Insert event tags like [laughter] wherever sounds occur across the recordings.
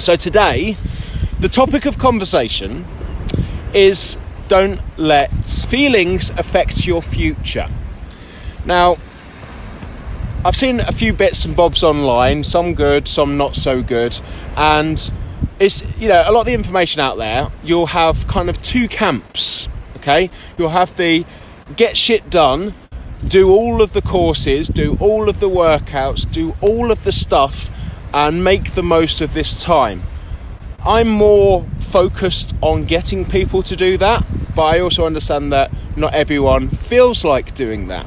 So today, the topic of conversation is don't let feelings affect your future. Now, I've seen a few bits and bobs online, some good, some not so good, and it's you know a lot of the information out there. You'll have kind of two camps. Okay, you'll have the get shit done, do all of the courses, do all of the workouts, do all of the stuff, and make the most of this time. I'm more focused on getting people to do that, but I also understand that not everyone feels like doing that.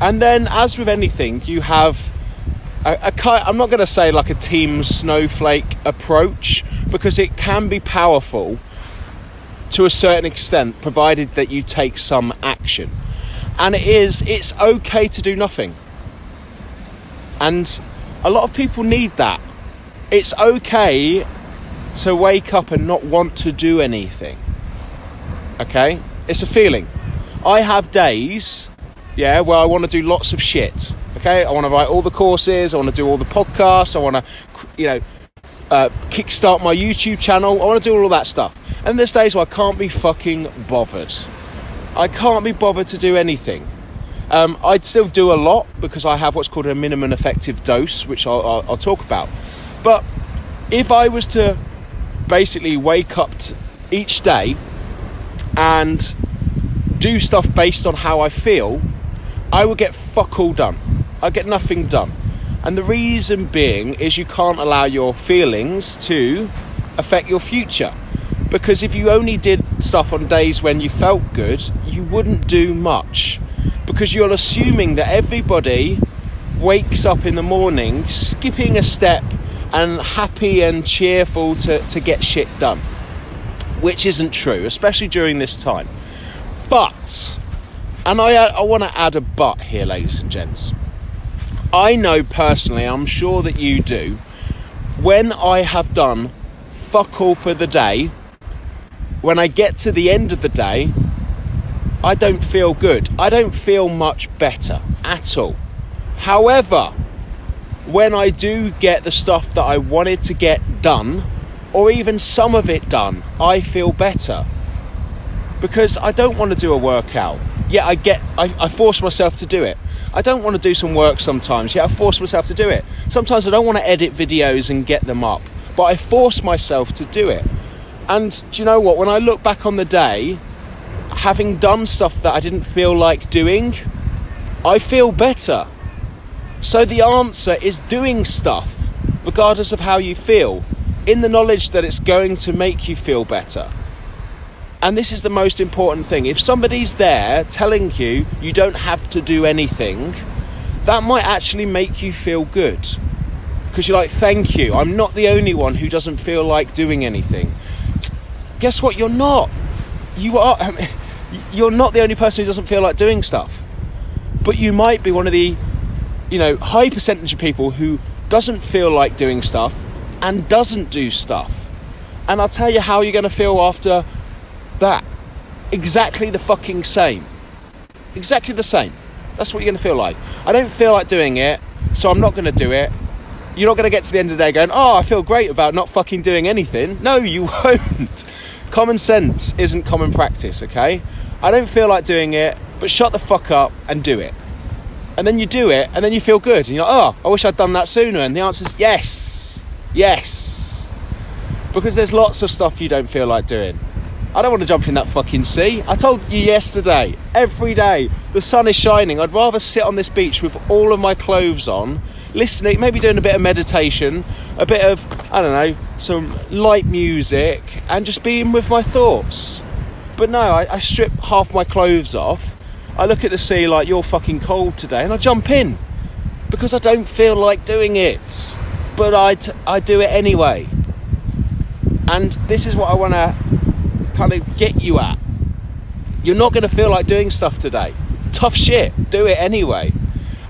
And then, as with anything, you have a, a I'm not going to say like a team snowflake approach because it can be powerful to a certain extent, provided that you take some action. And it is, it's okay to do nothing. And a lot of people need that. It's okay to wake up and not want to do anything. Okay? It's a feeling. I have days yeah, where I want to do lots of shit. Okay, I want to write all the courses, I want to do all the podcasts, I want to, you know, uh, kickstart my YouTube channel. I want to do all that stuff. And there's days where I can't be fucking bothered. I can't be bothered to do anything. Um, I'd still do a lot because I have what's called a minimum effective dose, which I'll, I'll, I'll talk about. But if I was to basically wake up each day and do stuff based on how I feel, I would get fuck all done. I get nothing done. And the reason being is you can't allow your feelings to affect your future. Because if you only did stuff on days when you felt good, you wouldn't do much. Because you're assuming that everybody wakes up in the morning skipping a step and happy and cheerful to, to get shit done. Which isn't true, especially during this time. But and I, I want to add a but here, ladies and gents. I know personally, I'm sure that you do, when I have done fuck all for the day, when I get to the end of the day, I don't feel good. I don't feel much better at all. However, when I do get the stuff that I wanted to get done, or even some of it done, I feel better. Because I don't want to do a workout Yet I get, I, I force myself to do it. I don't want to do some work sometimes, yet I force myself to do it. Sometimes I don't want to edit videos and get them up, but I force myself to do it. And do you know what? When I look back on the day, having done stuff that I didn't feel like doing, I feel better. So the answer is doing stuff, regardless of how you feel, in the knowledge that it's going to make you feel better. And this is the most important thing. If somebody's there telling you you don't have to do anything, that might actually make you feel good. Because you're like, thank you, I'm not the only one who doesn't feel like doing anything. Guess what? You're not. You are. You're not the only person who doesn't feel like doing stuff. But you might be one of the, you know, high percentage of people who doesn't feel like doing stuff and doesn't do stuff. And I'll tell you how you're going to feel after that. Exactly the fucking same. Exactly the same. That's what you're going to feel like. I don't feel like doing it, so I'm not going to do it. You're not going to get to the end of the day going, oh, I feel great about not fucking doing anything. No, you [laughs] won't. Common sense isn't common practice, okay? I don't feel like doing it, but shut the fuck up and do it. And then you do it, and then you feel good. And you're like, oh, I wish I'd done that sooner. And the answer is yes. Yes. Because there's lots of stuff you don't feel like doing. I don't want to jump in that fucking sea. I told you yesterday, every day, the sun is shining. I'd rather sit on this beach with all of my clothes on, listening, maybe doing a bit of meditation, a bit of, I don't know, some light music, and just being with my thoughts. But no, I, I strip half my clothes off. I look at the sea like you're fucking cold today, and I jump in because I don't feel like doing it. But I, t- I do it anyway. And this is what I want to kind of get you at. You're not going to feel like doing stuff today. Tough shit. Do it anyway.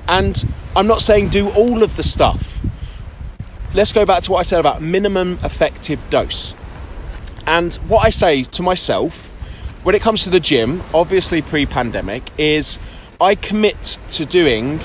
And I'm not saying do all of the stuff. Let's go back to what I said about minimum effective dose. And what I say to myself when it comes to the gym, obviously pre pandemic, is I commit to doing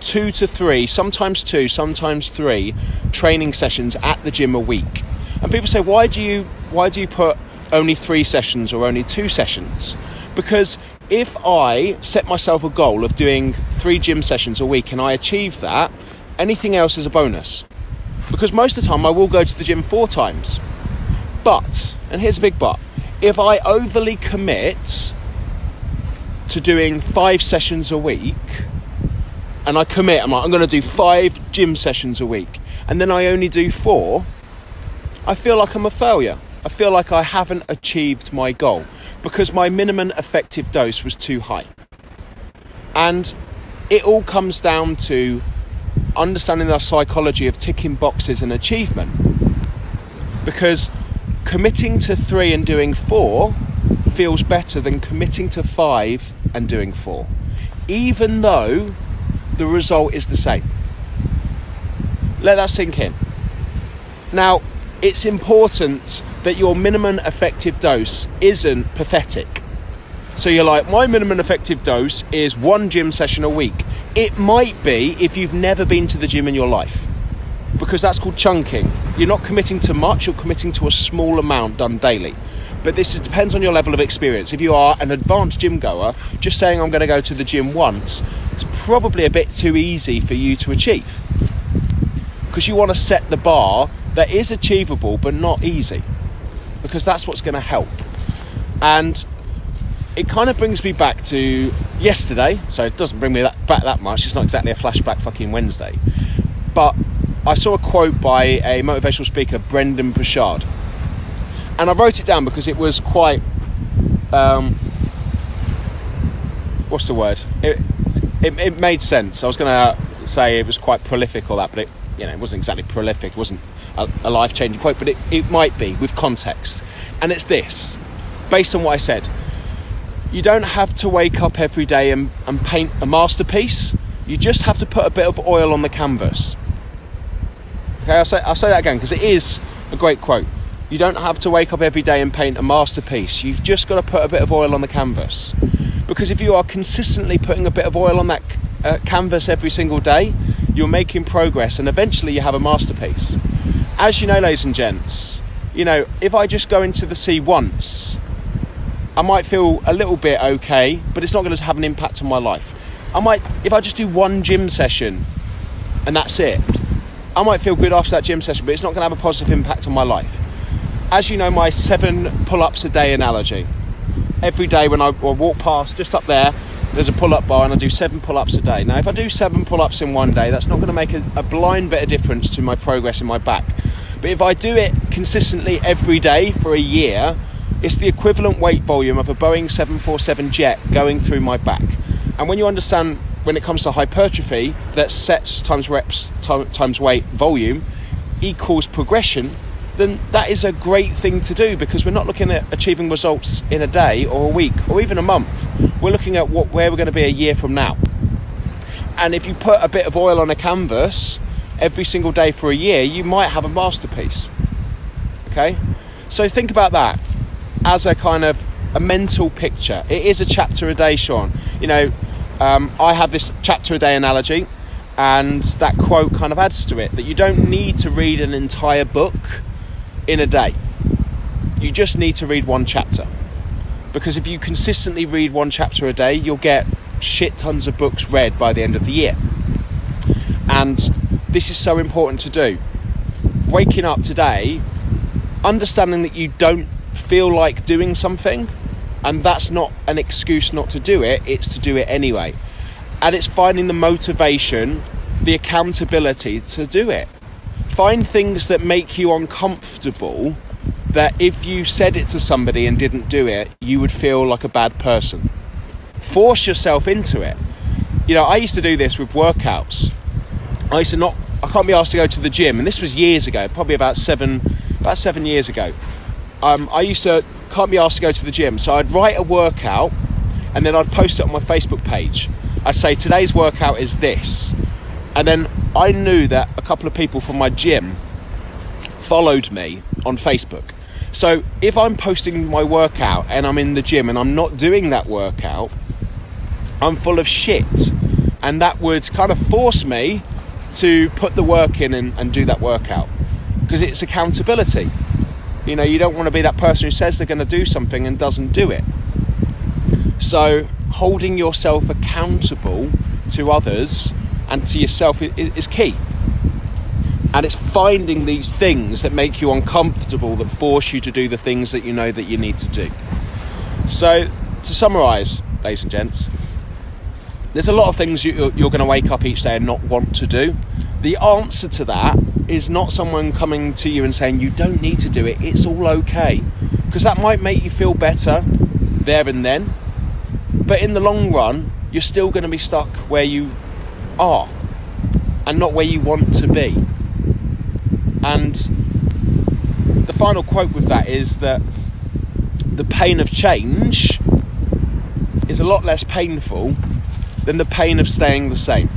two to three, sometimes two, sometimes three training sessions at the gym a week. And people say, why do you why do you put only three sessions or only two sessions? Because if I set myself a goal of doing three gym sessions a week and I achieve that, anything else is a bonus. Because most of the time I will go to the gym four times. But, and here's a big but, if I overly commit to doing five sessions a week, and I commit, I'm like, I'm to do five gym sessions a week, and then I only do four, I feel like I'm a failure. I feel like I haven't achieved my goal because my minimum effective dose was too high. And it all comes down to understanding the psychology of ticking boxes and achievement. Because committing to three and doing four feels better than committing to five and doing four, even though the result is the same. Let that sink in. Now, it's important that your minimum effective dose isn't pathetic. So you're like, my minimum effective dose is one gym session a week. It might be if you've never been to the gym in your life, because that's called chunking. You're not committing to much, you're committing to a small amount done daily. But this depends on your level of experience. If you are an advanced gym goer, just saying I'm going to go to the gym once is probably a bit too easy for you to achieve. Because you want to set the bar that is achievable but not easy because that's what's going to help. And it kind of brings me back to yesterday, so it doesn't bring me that, back that much. It's not exactly a flashback fucking Wednesday. But I saw a quote by a motivational speaker, Brendon Burchard. And I wrote it down because it was quite. Um, what's the word? It, it, it made sense. I was going to say it was quite prolific or that, but it, you know, it wasn't exactly prolific. Wasn't a, a life changing quote, but it, it might be with context. And it's this based on what I said. You don't have to wake up every day and, and paint a masterpiece, you just have to put a bit of oil on the canvas. Okay, I'll say, I'll say that again because it is a great quote. You don't have to wake up every day and paint a masterpiece. You've just got to put a bit of oil on the canvas. Because if you are consistently putting a bit of oil on that uh, canvas every single day, you're making progress and eventually you have a masterpiece as you know, ladies and gents, you know, if I just go into the sea once, I might feel a little bit okay, but it's not going to have an impact on my life. I might, if I just do one gym session and that's it, I might feel good after that gym session, but it's not going to have a positive impact on my life. As you know, my seven pull ups a day analogy. Every day when I walk past, just up there, there's a pull up bar and I do seven pull ups a day. Now, if I do seven pull ups in one day, that's not going to make a, a, blind bit of difference to my progress in my back. But if I do it consistently every day for a year, it's the equivalent weight volume of a Boeing 747 jet going through my back. And when you understand when it comes to hypertrophy, that sets times reps times weight volume equals progression, then that is a great thing to do because we're not looking at achieving results in a day or a week or even a month. We're looking at what where we're going to be a year from now. And if you put a bit of oil on a canvas every single day for a year, you might have a masterpiece. Okay? So think about that as a kind of a mental picture. It is a chapter a day, Sean. You know, um, I have this chapter a day analogy, and that quote kind of adds to it that you don't need to read an entire book in a day. You just need to read one chapter. Because if you consistently read one chapter a day, you'll get shit tons of books read by the end of the year. And this is so important to do. Waking up today, understanding that you don't feel like doing something, and that's not an excuse not to do it, it's to do it anyway. And it's finding the motivation, the accountability to do it find things that make you uncomfortable that if you said it to somebody and didn't do it, you would feel like a bad person. Force yourself into it. You know, I used to do this with workouts. I used to not I can't be asked to go to the gym, and this was years ago, probably about seven about seven years ago. Um, I used to can't be asked to go to the gym, so I'd write a workout and then I'd post it on my Facebook page. I'd say today's workout is this, and then I knew that a couple of people from my gym followed me on Facebook. So if I'm posting my workout and I'm in the gym and I'm not doing that workout, I'm full of shit. And that would kind of force me to put the work in and, and do that workout because it's accountability. You know, you don't want to be that person who says they're going to do something and doesn't do it. So, holding yourself accountable to others and to yourself is, key. And it's finding these things that make you uncomfortable, that force you to do the things that you know that you need to do. So, to summarise, ladies and gents, there's a lot of things you, you're going to wake up each day and not want to do. The answer to that is not someone coming to you and saying you don't need to do it, it's all okay. Because that might make you feel better there and then, but in the long run, you're still going to be stuck where you are and not where you want to be. And the final quote with that is that the pain of change is a lot less painful than the pain of staying the same.